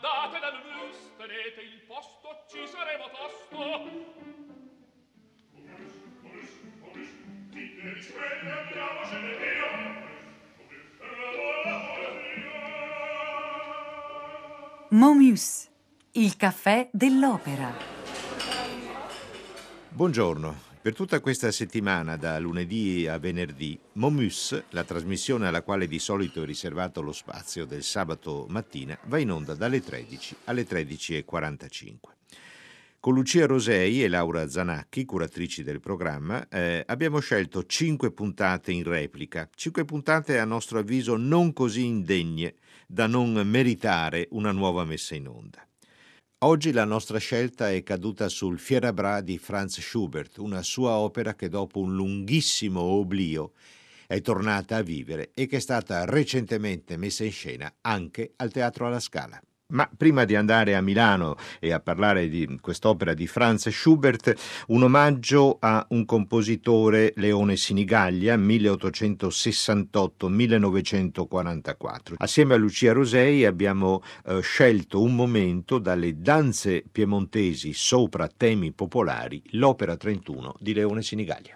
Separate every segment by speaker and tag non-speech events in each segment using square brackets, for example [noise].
Speaker 1: andate da Mus, tenete il posto, ci saremo tosto. Dite di sveglia, andiamocene via.
Speaker 2: Momus, il caffè dell'opera.
Speaker 3: Buongiorno. Per tutta questa settimana, da lunedì a venerdì, Momus, la trasmissione alla quale di solito è riservato lo spazio del sabato mattina, va in onda dalle 13 alle 13.45. Con Lucia Rosei e Laura Zanacchi, curatrici del programma, eh, abbiamo scelto cinque puntate in replica, cinque puntate a nostro avviso non così indegne da non meritare una nuova messa in onda. Oggi la nostra scelta è caduta sul Fierabras di Franz Schubert, una sua opera che dopo un lunghissimo oblio è tornata a vivere e che è stata recentemente messa in scena anche al Teatro alla Scala. Ma prima di andare a Milano e a parlare di quest'opera di Franz Schubert, un omaggio a un compositore Leone Sinigaglia 1868-1944. Assieme a Lucia Rosei abbiamo eh, scelto un momento dalle danze piemontesi sopra temi popolari, l'opera 31 di Leone Sinigaglia.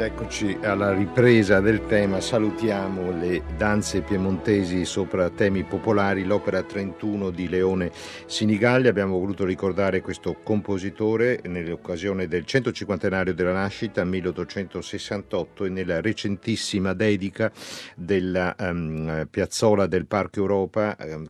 Speaker 3: Ed eccoci alla ripresa del tema, salutiamo le danze piemontesi sopra temi popolari, l'opera 31 di Leone Sinigalli, abbiamo voluto ricordare questo compositore nell'occasione del 150 della nascita 1868 e nella recentissima dedica della um, piazzola del Parco Europa um,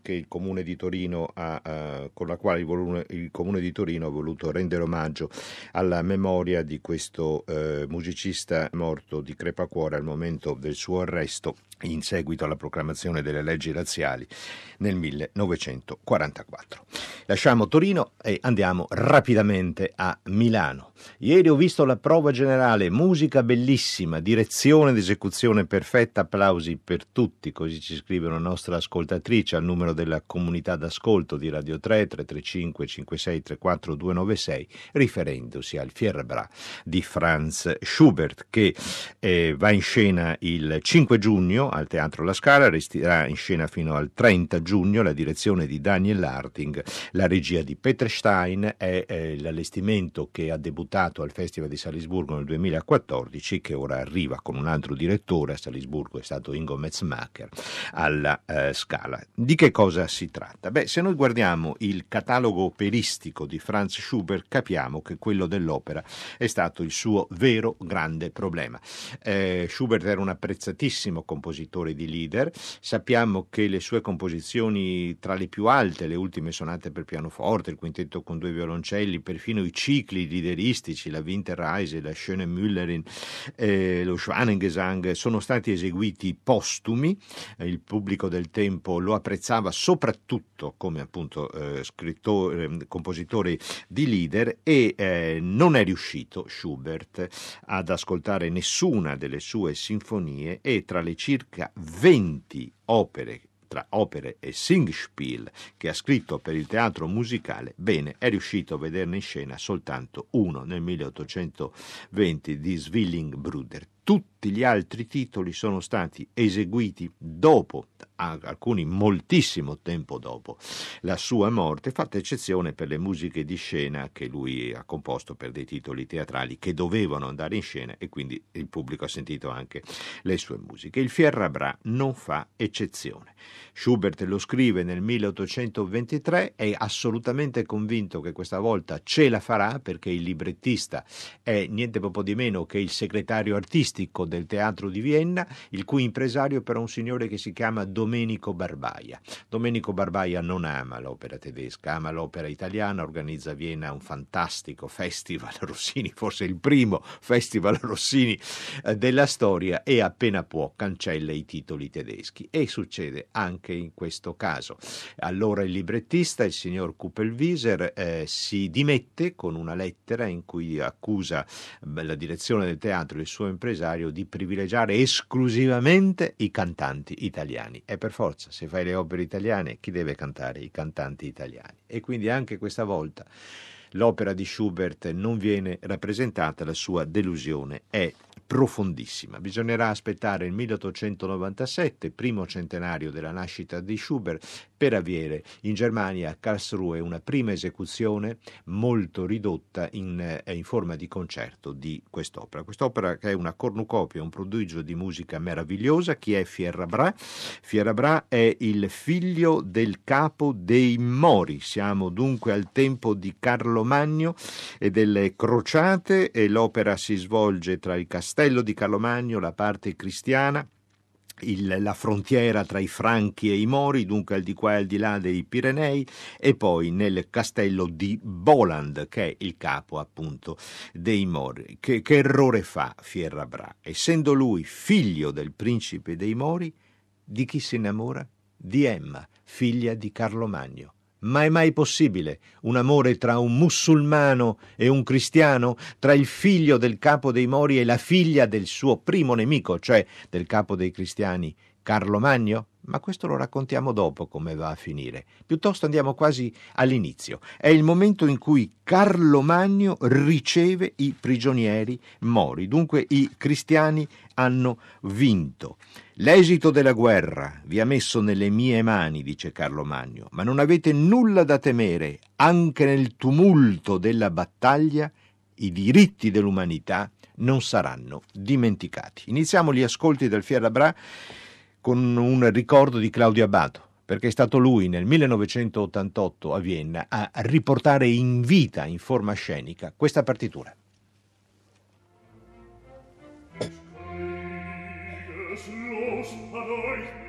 Speaker 3: ha, uh, con la quale il, il, Comune di Torino ha voluto rendere omaggio alla memoria di questo uh, musicista morto di crepacuore al momento del suo arresto in seguito alla proclamazione delle leggi razziali nel 1944. Lasciamo Torino e andiamo rapidamente a Milano. Ieri ho visto la prova generale, musica bellissima, direzione ed esecuzione perfetta, applausi per tutti, così ci scrive una nostra ascoltatrice al numero della comunità d'ascolto di Radio 3 335 5634 296, riferendosi al Fierbra di Franz Schubert che eh, va in scena il 5 giugno al Teatro La Scala, resterà in scena fino al 30 giugno, la direzione di Daniel Harting, la regia di Peter Stein è eh, l'allestimento che ha debuttato al Festival di Salisburgo nel 2014, che ora arriva con un altro direttore, a Salisburgo è stato Ingo Metzmacher, alla eh, Scala. Di che cosa si tratta? Beh, se noi guardiamo il catalogo operistico di Franz Schubert, capiamo che quello dell'opera è stato il suo vero grande problema. Eh, Schubert era un apprezzatissimo compositore compositore di leader. Sappiamo che le sue composizioni tra le più alte, le ultime sonate per pianoforte, il quintetto con due violoncelli, perfino i cicli lideristici, la Winterreise, la Schöne Müllerin, eh, lo Schwanengesang, sono stati eseguiti postumi. Il pubblico del tempo lo apprezzava soprattutto come appunto eh, scrittore, compositore di leader e eh, non è riuscito Schubert ad ascoltare nessuna delle sue sinfonie e tra le circa circa 20 opere tra opere e Singspiel che ha scritto per il teatro musicale, bene, è riuscito a vederne in scena soltanto uno nel 1820 di Zwillingbruder. Tutti gli altri titoli sono stati eseguiti dopo, alcuni moltissimo tempo dopo la sua morte, fatta eccezione per le musiche di scena che lui ha composto per dei titoli teatrali che dovevano andare in scena e quindi il pubblico ha sentito anche le sue musiche. Il Fierrabra non fa eccezione. Schubert lo scrive nel 1823, è assolutamente convinto che questa volta ce la farà perché il librettista è niente poco di meno che il segretario artistico del teatro di Vienna, il cui impresario però un signore che si chiama Domenico Barbaia. Domenico Barbaia non ama l'opera tedesca, ama l'opera italiana, organizza a Vienna un fantastico [laughs] festival Rossini, forse il primo festival [laughs] Rossini eh, della storia e appena può cancella i titoli tedeschi e succede anche in questo caso. Allora il librettista, il signor Kupelwieser, eh, si dimette con una lettera in cui accusa la direzione del teatro e il suo impresario di privilegiare esclusivamente i cantanti italiani. E per forza, se fai le opere italiane, chi deve cantare? I cantanti italiani. E quindi anche questa volta l'opera di Schubert non viene rappresentata, la sua delusione è profondissima. Bisognerà aspettare il 1897, primo centenario della nascita di Schubert, per avere in Germania a Karlsruhe una prima esecuzione molto ridotta in, eh, in forma di concerto di quest'opera. Quest'opera che è una cornucopia, un prodigio di musica meravigliosa. Chi è Fierrabra? Fierrabra è il figlio del capo dei Mori. Siamo dunque al tempo di Carlo Magno e delle crociate e l'opera si svolge tra il castello di Carlomagno, la parte cristiana, il, la frontiera tra i Franchi e i Mori, dunque al di qua e al di là dei Pirenei, e poi nel castello di Boland, che è il capo appunto dei Mori. Che, che errore fa Fierrabra? Essendo lui figlio del principe dei Mori, di chi si innamora? Di Emma, figlia di Carlo Magno. Ma è mai possibile un amore tra un musulmano e un cristiano, tra il figlio del capo dei Mori e la figlia del suo primo nemico, cioè del capo dei cristiani, Carlo Magno? Ma questo lo raccontiamo dopo come va a finire. Piuttosto andiamo quasi all'inizio. È il momento in cui Carlo Magno riceve i prigionieri mori, dunque i cristiani hanno vinto. L'esito della guerra vi ha messo nelle mie mani, dice Carlo Magno, ma non avete nulla da temere, anche nel tumulto della battaglia i diritti dell'umanità non saranno dimenticati. Iniziamo gli ascolti del Fierabra con un ricordo di Claudio Abbato perché è stato lui nel 1988 a Vienna a riportare in vita, in forma scenica, questa partitura.
Speaker 1: euch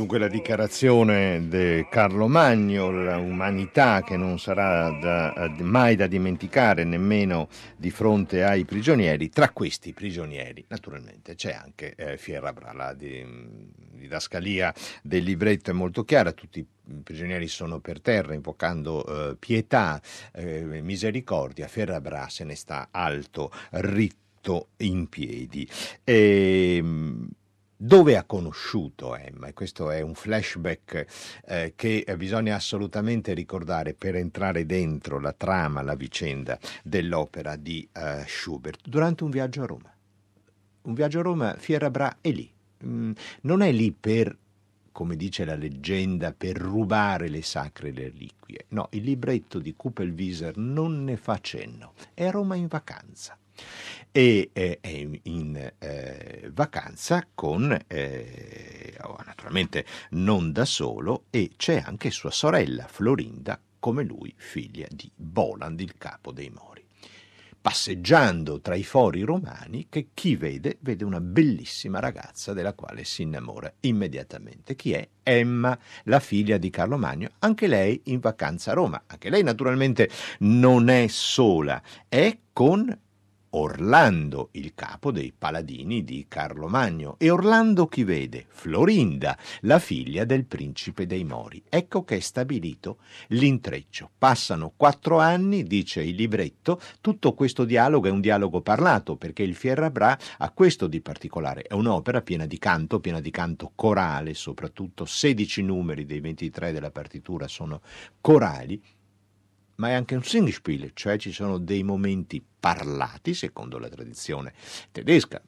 Speaker 3: Dunque la dichiarazione di Carlo Magno, l'umanità che non sarà da- mai da dimenticare nemmeno di fronte ai prigionieri, tra questi prigionieri naturalmente c'è anche eh, Fierabra, la di, didascalia del libretto è molto chiara, tutti i prigionieri sono per terra invocando eh, pietà, eh, misericordia, Fierabra se ne sta alto, ritto in piedi. Ehm, dove ha conosciuto Emma? E questo è un flashback eh, che bisogna assolutamente ricordare per entrare dentro la trama, la vicenda dell'opera di eh, Schubert durante un viaggio a Roma. Un viaggio a Roma, Fierabra è lì. Mm, non è lì per, come dice la leggenda, per rubare le sacre reliquie. No, il libretto di Kupelwieser non ne fa cenno. È a Roma in vacanza e eh, è in, eh, vacanza con, eh, oh, naturalmente non da solo, e c'è anche sua sorella Florinda, come lui, figlia di Boland, il capo dei Mori. Passeggiando tra i fori romani, che chi vede, vede una bellissima ragazza della quale si innamora immediatamente. Chi è? Emma, la figlia di Carlo Magno, anche lei in vacanza a Roma. Anche lei naturalmente non è sola, è con Orlando, il capo dei paladini di Carlo Magno. E Orlando chi vede? Florinda, la figlia del principe dei Mori. Ecco che è stabilito l'intreccio. Passano quattro anni, dice il libretto, tutto questo dialogo è un dialogo parlato, perché il Fierrabra ha questo di particolare. È un'opera piena di canto, piena di canto corale, soprattutto 16 numeri dei 23 della partitura sono corali, ma è anche un Singspiel, cioè ci sono dei momenti parlati, secondo la tradizione tedesca,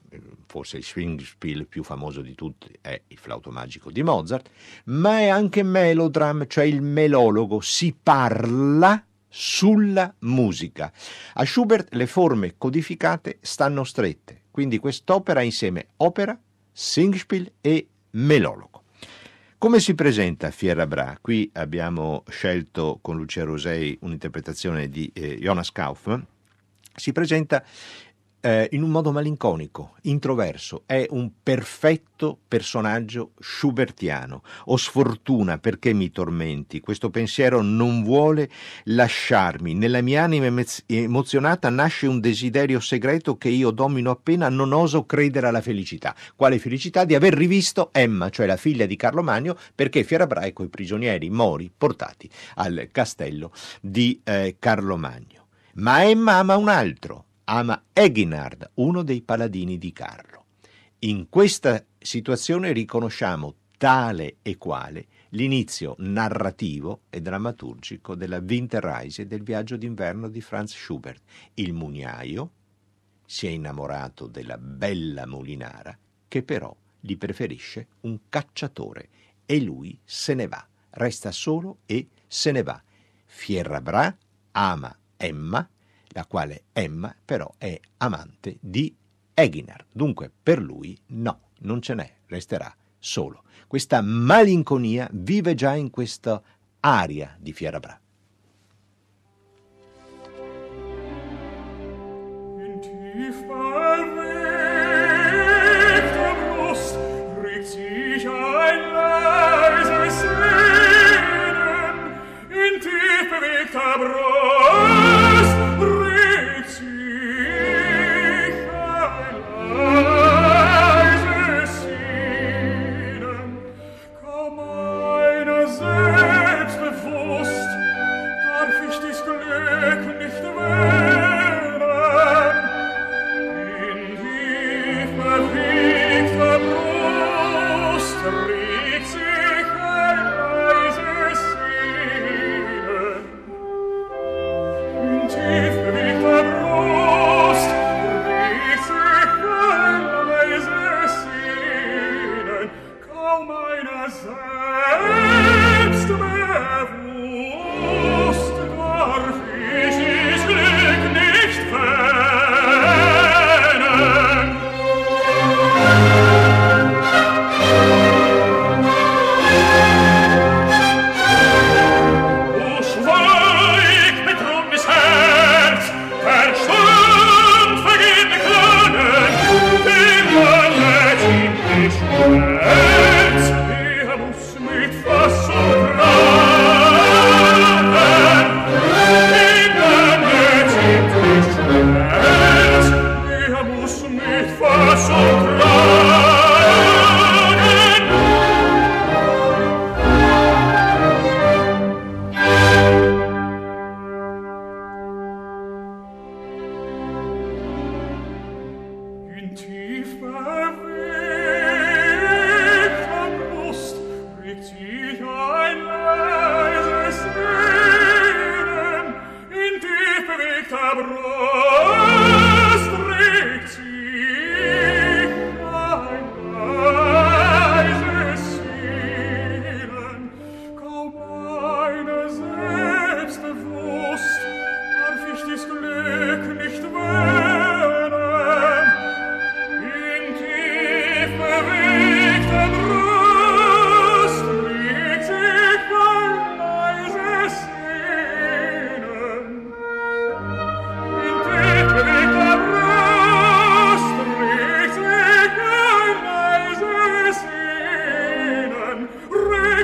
Speaker 3: forse il Swingspiel più famoso di tutti è il flauto magico di Mozart, ma è anche melodram, cioè il melologo, si parla sulla musica. A Schubert le forme codificate stanno strette, quindi quest'opera insieme opera, Singspiel e melologo. Come si presenta Fiera Bra? Qui abbiamo scelto con Lucia Rosei un'interpretazione di eh, Jonas Kaufmann. Si presenta eh, in un modo malinconico, introverso, è un perfetto personaggio schubertiano. O sfortuna perché mi tormenti, questo pensiero non vuole lasciarmi. Nella mia anima emozionata nasce un desiderio segreto che io domino appena non oso credere alla felicità. Quale felicità? Di aver rivisto Emma, cioè la figlia di Carlo Magno, perché Fierabraico i prigionieri mori portati al castello di eh, Carlo Magno. Ma Emma ama un altro, ama Eginard, uno dei paladini di Carlo. In questa situazione riconosciamo tale e quale l'inizio narrativo e drammaturgico della Winterreise del viaggio d'inverno di Franz Schubert. Il mugnaio si è innamorato della bella mulinara che però gli preferisce un cacciatore e lui se ne va, resta solo e se ne va. Fierrabra ama Emma la quale Emma però è amante di Eginar. Dunque per lui no, non ce n'è, resterà solo. Questa malinconia vive già in questa aria di Fierabra.
Speaker 1: In tief Brust regt sich ein leises Sehnen, in bewegter Brust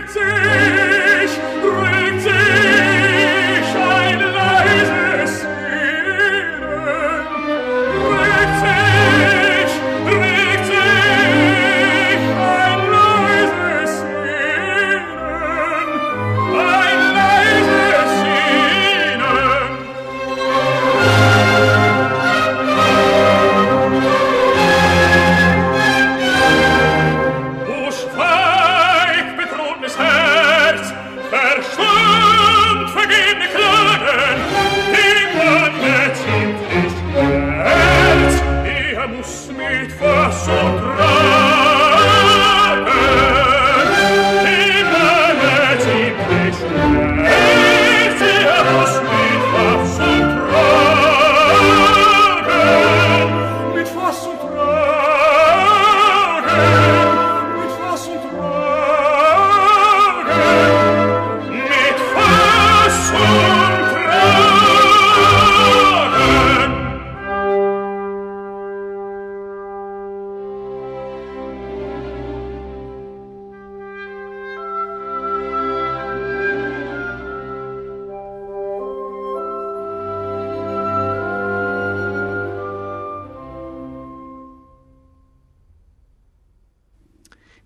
Speaker 1: see.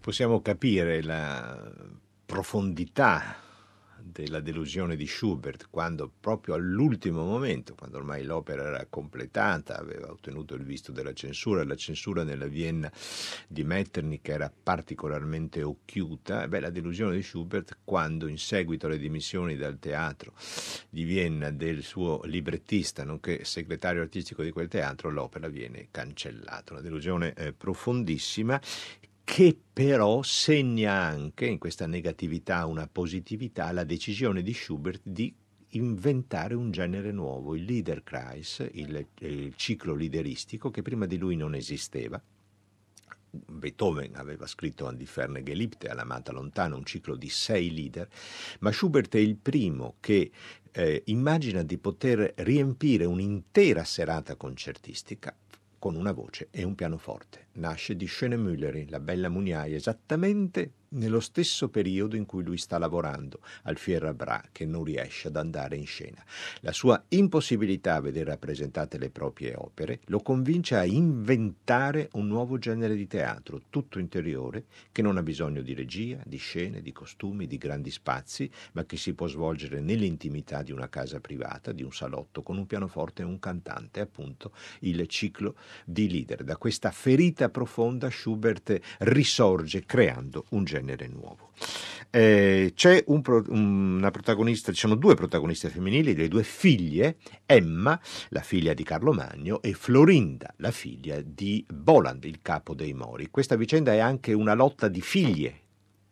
Speaker 3: Possiamo capire la profondità della delusione di Schubert, quando proprio all'ultimo momento, quando ormai l'opera era completata, aveva ottenuto il visto della censura, la censura nella Vienna di Metternich era particolarmente occhiuta, beh, la delusione di Schubert quando in seguito alle dimissioni dal teatro di Vienna del suo librettista, nonché segretario artistico di quel teatro, l'opera viene cancellata, una delusione eh, profondissima che però segna anche in questa negatività una positività la decisione di Schubert di inventare un genere nuovo, il Liederkreis, il, il ciclo lideristico che prima di lui non esisteva. Beethoven aveva scritto An die ferne Geliebte, all'amata lontana, un ciclo di sei leader, ma Schubert è il primo che eh, immagina di poter riempire un'intera serata concertistica con una voce e un pianoforte. Nasce di Schönemüllerin, la bella Muniaia, esattamente nello stesso periodo in cui lui sta lavorando al Fierrabra, che non riesce ad andare in scena. La sua impossibilità a vedere rappresentate le proprie opere lo convince a inventare un nuovo genere di teatro, tutto interiore, che non ha bisogno di regia, di scene, di costumi, di grandi spazi, ma che si può svolgere nell'intimità di una casa privata, di un salotto, con un pianoforte e un cantante, appunto il ciclo di leader. Da questa ferita profonda Schubert risorge creando un genere genere nuovo. Eh, c'è un pro, una protagonista, ci sono due protagoniste femminili, le due figlie, Emma, la figlia di Carlo Magno, e Florinda, la figlia di Boland, il capo dei Mori. Questa vicenda è anche una lotta di figlie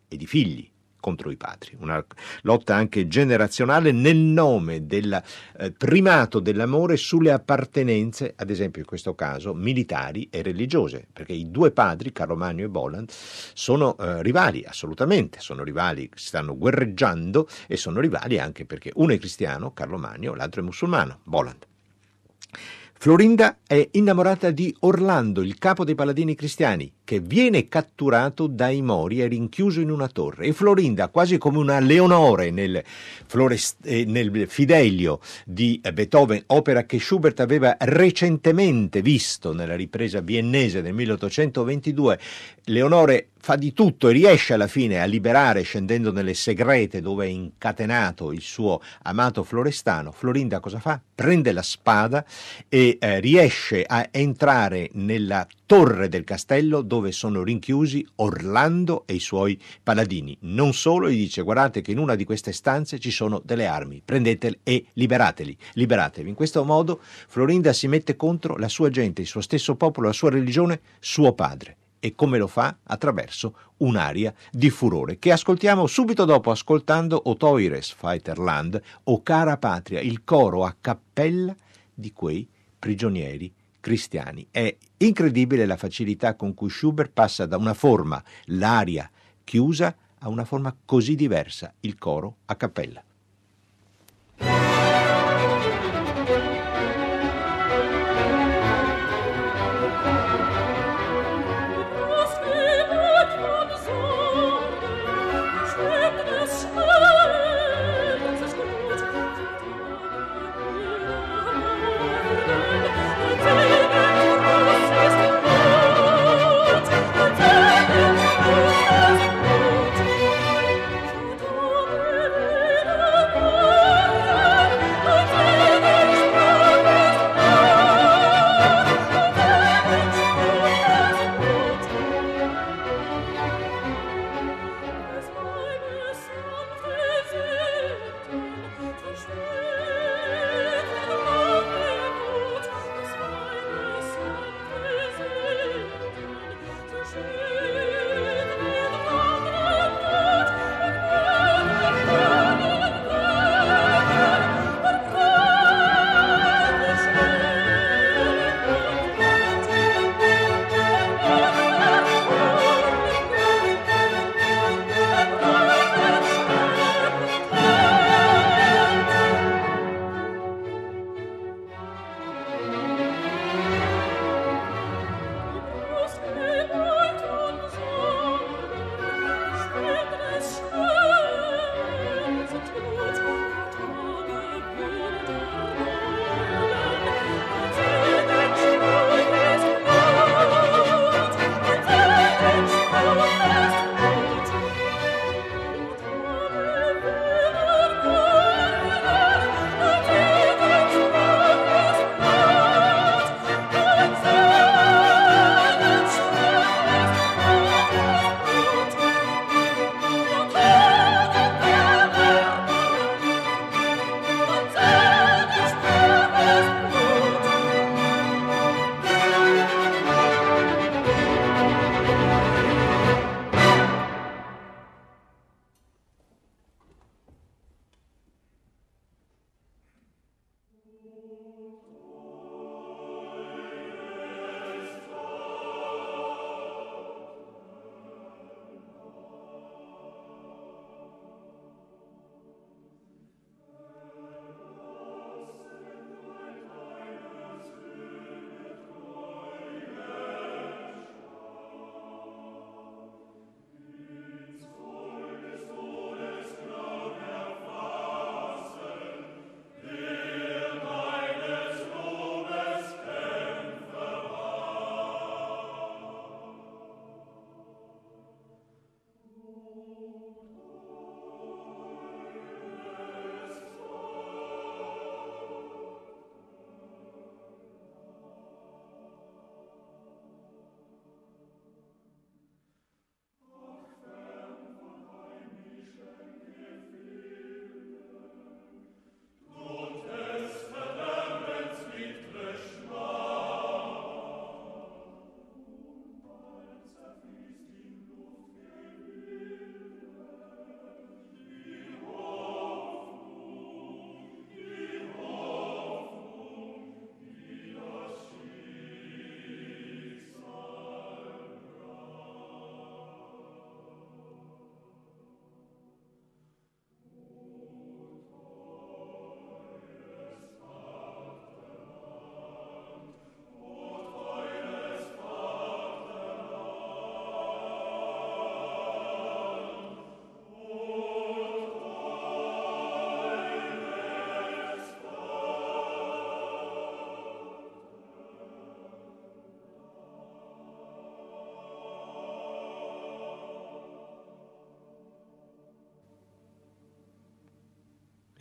Speaker 3: e di figli contro i padri, una lotta anche generazionale nel nome del eh, primato dell'amore sulle appartenenze, ad esempio in questo caso militari e religiose, perché i due padri, Carlo Magno e Boland, sono eh, rivali, assolutamente, sono rivali, stanno guerreggiando e sono rivali anche perché uno è cristiano, Carlo Magno, l'altro è musulmano, Boland. Florinda è innamorata di Orlando, il capo dei paladini cristiani, che viene catturato dai Mori e rinchiuso in una torre. E Florinda, quasi come una Leonore nel, Florest- eh, nel Fidelio di Beethoven, opera che Schubert aveva recentemente visto nella ripresa viennese del 1822, Leonore fa di tutto e riesce alla fine a liberare scendendo nelle segrete dove è incatenato il suo amato Florestano. Florinda cosa fa? Prende la spada e eh, riesce a entrare nella torre del castello dove sono rinchiusi Orlando e i suoi paladini. Non solo, gli dice guardate che in una di queste stanze ci sono delle armi, prendetele e liberateli, liberatevi. In questo modo Florinda si mette contro la sua gente, il suo stesso popolo, la sua religione, suo padre. E come lo fa? Attraverso un'aria di furore che ascoltiamo subito dopo ascoltando O Toire Fighterland o Cara Patria, il coro a cappella di quei prigionieri cristiani. È incredibile la facilità con cui Schubert passa da una forma, l'aria chiusa, a una forma così diversa, il coro a cappella.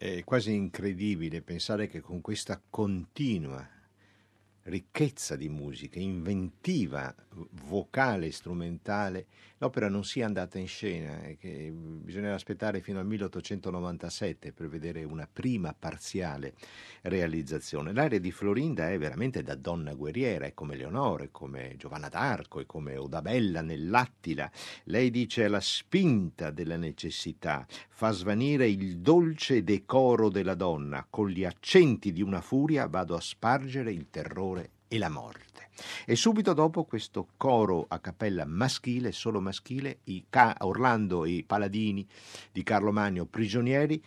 Speaker 3: È quasi incredibile pensare che con questa continua ricchezza di musica, inventiva, vocale e strumentale, l'opera non sia andata in scena e che bisognerà aspettare fino al 1897 per vedere una prima parziale realizzazione. L'aria di Florinda è veramente da donna guerriera, è come Leonore, come Giovanna d'Arco, è come Odabella nell'Attila. Lei dice la spinta della necessità fa svanire il dolce decoro della donna, con gli accenti di una furia vado a spargere il terrore e la morte. E subito dopo questo coro a cappella maschile, solo maschile, i Ca- Orlando e i paladini di Carlo Magno prigionieri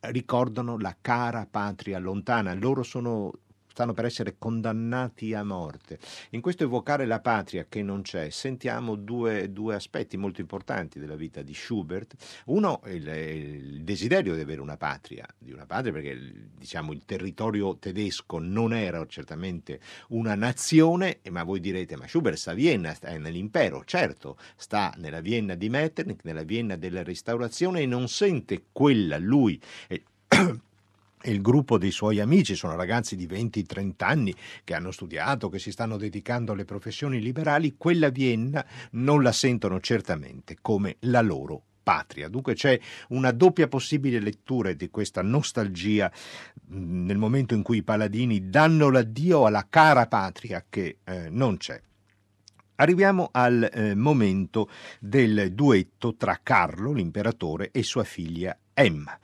Speaker 3: ricordano la cara patria lontana. Loro sono stanno per essere condannati a morte. In questo evocare la patria che non c'è, sentiamo due, due aspetti molto importanti della vita di Schubert. Uno, il, il, desiderio di avere una patria, di una patria perché diciamo, il territorio tedesco non era certamente una nazione, ma voi direte, ma Schubert sta a Vienna, sta nell'impero, certo, sta nella Vienna di Metternich, nella Vienna della restaurazione e non sente quella lui. Eh, il gruppo dei suoi amici sono ragazzi di 20-30 anni che hanno studiato, che si stanno dedicando alle professioni liberali, quella Vienna non la sentono certamente come la loro patria. Dunque c'è una doppia possibile lettura di questa nostalgia nel momento in cui i paladini danno l'addio alla cara patria che eh, non c'è. Arriviamo al eh, momento del duetto tra Carlo, l'imperatore, e sua figlia Emma.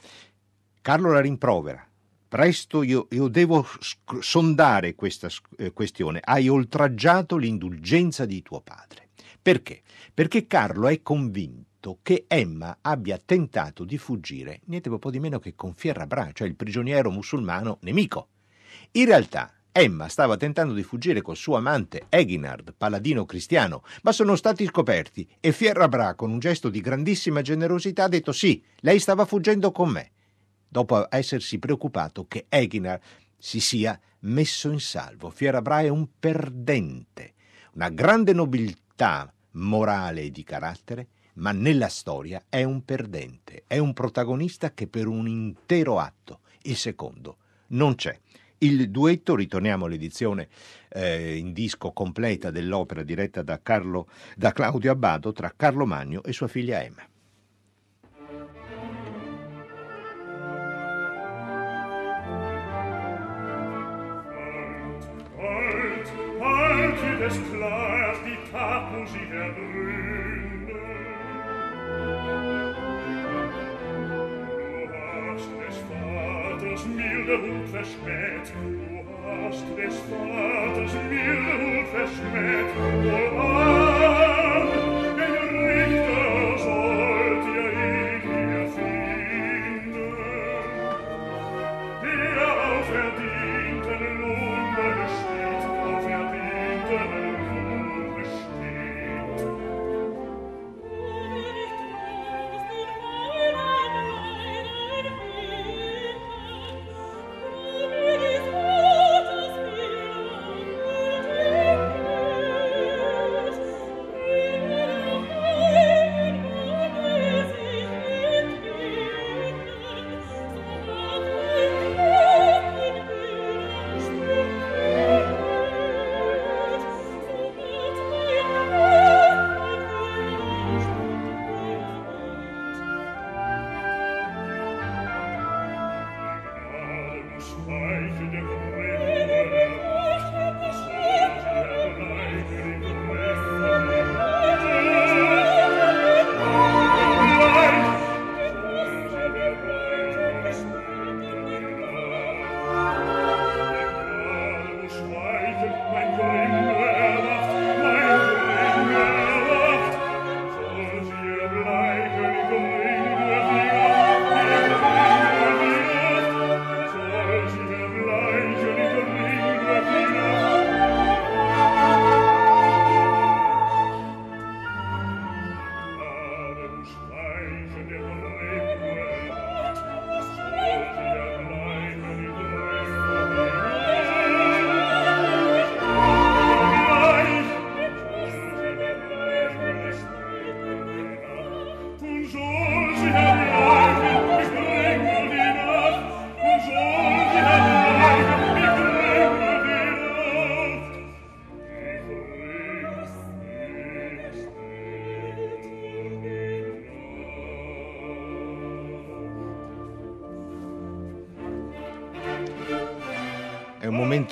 Speaker 3: Carlo la rimprovera. Presto io, io devo sc- sondare questa eh, questione. Hai oltraggiato l'indulgenza di tuo padre. Perché? Perché Carlo è convinto che Emma abbia tentato di fuggire niente po' di meno che con Fierrabra, cioè il prigioniero musulmano nemico. In realtà Emma stava tentando di fuggire col suo amante Eginard, paladino cristiano, ma sono stati scoperti e Fierrabra, con un gesto di grandissima generosità, ha detto sì, lei stava fuggendo con me dopo essersi preoccupato che Eginar si sia messo in salvo. Fierabra è un perdente, una grande nobiltà morale e di carattere, ma nella storia è un perdente, è un protagonista che per un intero atto, il secondo, non c'è. Il duetto, ritorniamo all'edizione eh, in disco completa dell'opera diretta da, Carlo, da Claudio Abbado tra Carlo Magno e sua figlia Emma.
Speaker 1: Daten sie verbrünnen. Du hast des Vaters milde Hut verschmäht, du hast des Vaters milde Hut verschmäht, wohl
Speaker 3: an,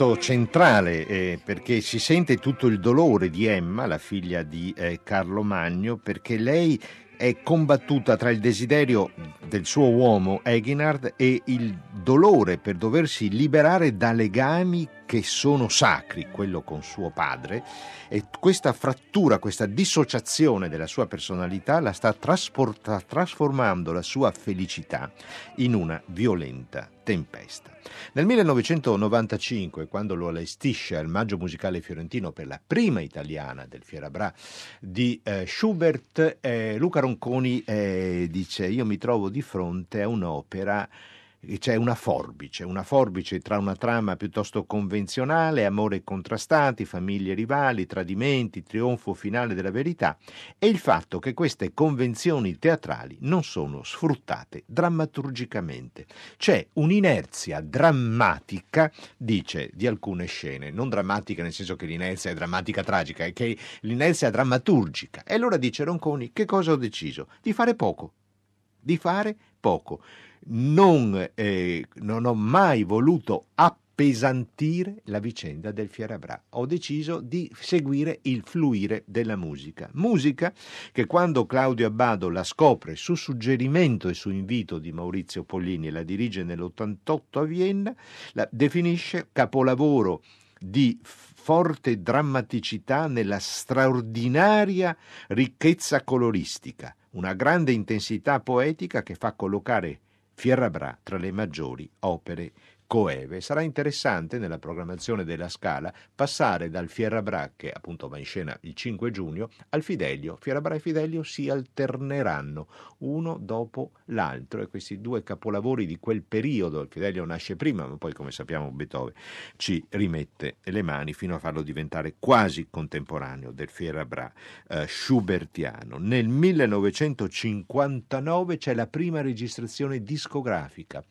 Speaker 3: momento centrale eh, perché si sente tutto il dolore di Emma, la figlia di eh, Carlo Magno, perché lei è combattuta tra il desiderio del suo uomo Eginard e il dolore per doversi liberare da legami che sono sacri, quello con suo padre, e questa frattura, questa dissociazione della sua personalità la sta trasformando la sua felicità in una violenta tempesta. Nel 1995, quando lo allestisce al Maggio Musicale Fiorentino per la prima italiana del Fierabra di eh, Schubert, eh, Luca Ronconi eh, dice io mi trovo di fronte a un'opera c'è una forbice, una forbice tra una trama piuttosto convenzionale, amore contrastati, famiglie rivali, tradimenti, trionfo finale della verità e il fatto che queste convenzioni teatrali non sono sfruttate drammaturgicamente. C'è un'inerzia drammatica, dice, di alcune scene, non drammatica nel senso che l'inerzia è drammatica tragica, è che l'inerzia è drammaturgica. E allora dice Ronconi, che cosa ho deciso? Di fare poco, di fare poco non, eh, non ho mai voluto appesantire la vicenda del Fierabra. Ho deciso di seguire il fluire della musica. Musica che quando Claudio Abbado la scopre su suggerimento e su invito di Maurizio Pollini e la dirige nell'88 a Vienna, la definisce capolavoro di forte drammaticità nella straordinaria ricchezza coloristica, una grande intensità poetica che fa collocare Fierrabra tra le maggiori opere coeve. Sarà interessante nella programmazione della Scala passare dal Fierrabra, che appunto va in scena il 5 giugno, al Fidelio. Fierrabra e Fidelio si alterneranno uno dopo l'altro e questi due capolavori di quel periodo, il Fidelio nasce prima, ma poi come sappiamo Beethoven ci rimette le mani fino a farlo diventare quasi contemporaneo del Fierrabra eh, schubertiano. Nel 1959 c'è la prima registrazione discografica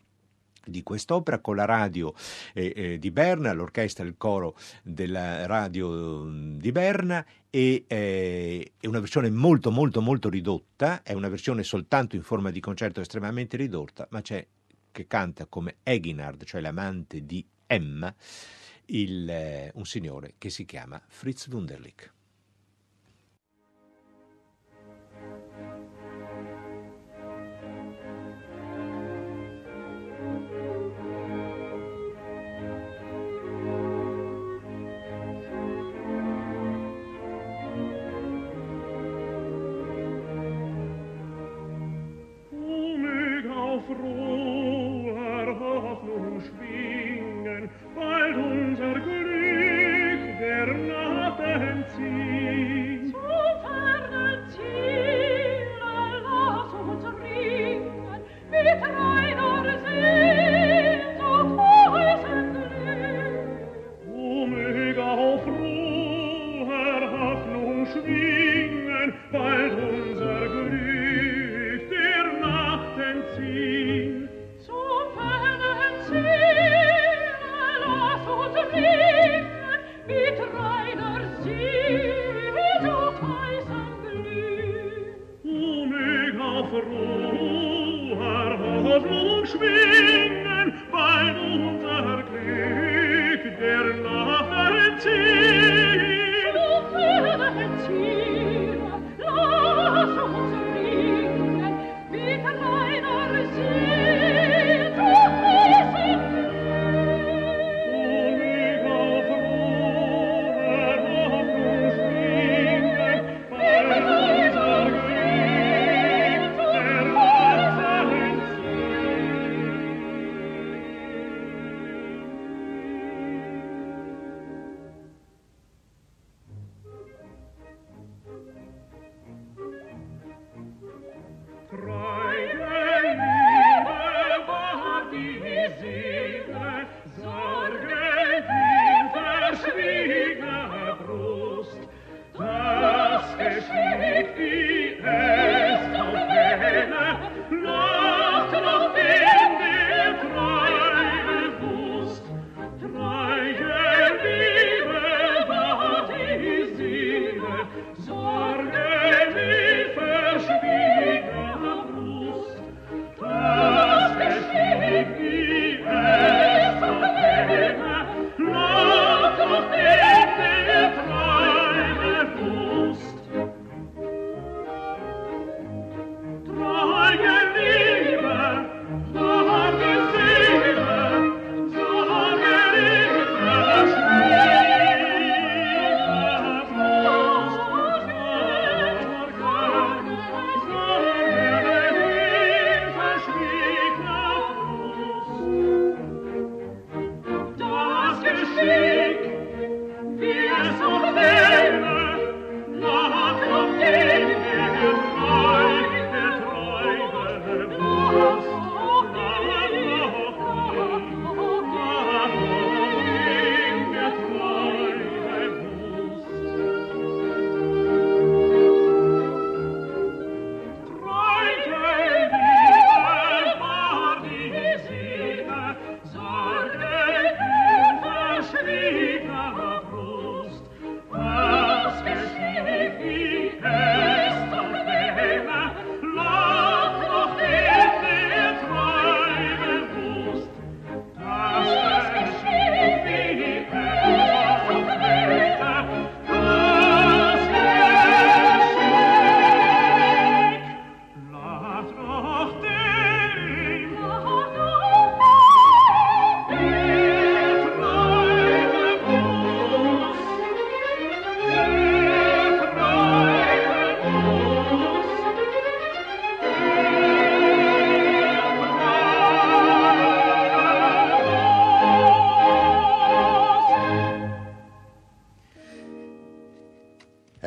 Speaker 3: di quest'opera con la radio eh, eh, di Berna, l'orchestra e il coro della radio mm, di Berna e eh, è una versione molto molto molto ridotta, è una versione soltanto in forma di concerto estremamente ridotta, ma c'è che canta come Eginard, cioè l'amante di Emma, il, eh, un signore che si chiama Fritz Wunderlich.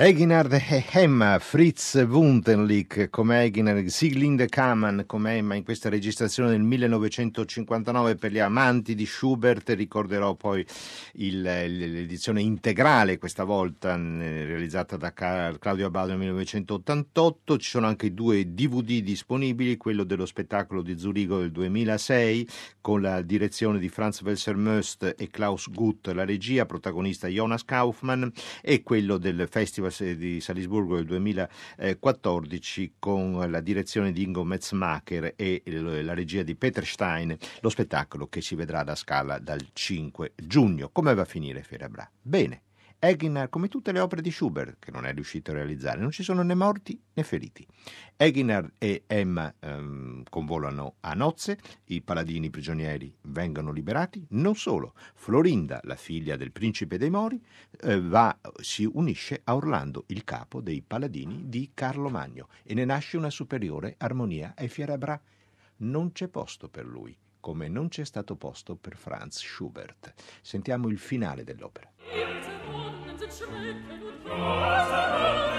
Speaker 3: Eginhard e Emma, Fritz Wunderlich come Eginhard, Sieglinde Kamann come Emma in questa registrazione del 1959 per gli amanti di Schubert. Ricorderò poi il, l'edizione integrale, questa volta realizzata da Claudio Abbado nel 1988. Ci sono anche due DVD disponibili, quello dello spettacolo di Zurigo del 2006 con la direzione di Franz Welser-Möst e Klaus Gutt, la regia, protagonista Jonas Kaufmann e quello del Festival di Salisburgo del 2014 con la direzione di Ingo Metzmacher e la regia di Peter Stein, lo spettacolo che si vedrà da Scala dal 5 giugno. Come va a finire Ferabra? Bene. Eginar, come tutte le opere di Schubert, che non è riuscito a realizzare, non ci sono né morti né feriti. Eginar e Emma ehm, convolano a nozze, i paladini prigionieri vengono liberati, non solo, Florinda, la figlia del principe dei Mori, eh, va, si unisce a Orlando, il capo dei paladini di Carlo Magno, e ne nasce una superiore armonia e Fierabra. Non c'è posto per lui come non c'è stato posto per Franz Schubert. Sentiamo il finale dell'opera. schrecken und Rosen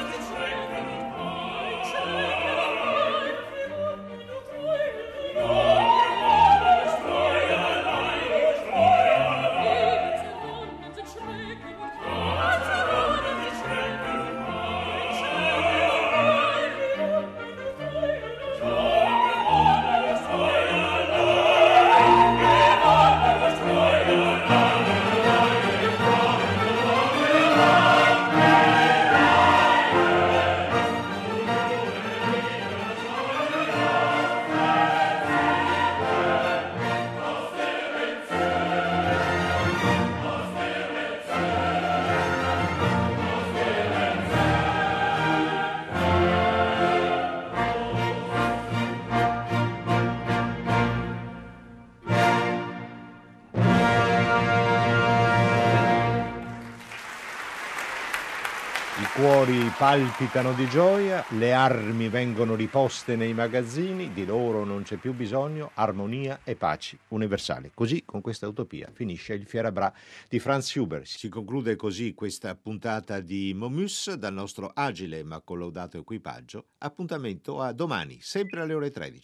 Speaker 3: palpitano di gioia, le armi vengono riposte nei magazzini, di loro non c'è più bisogno, armonia e pace universali. Così, con questa utopia, finisce il Fierabra di Franz Huber. Si conclude così questa puntata di Momus dal nostro agile ma collaudato equipaggio. Appuntamento a domani, sempre alle ore 13.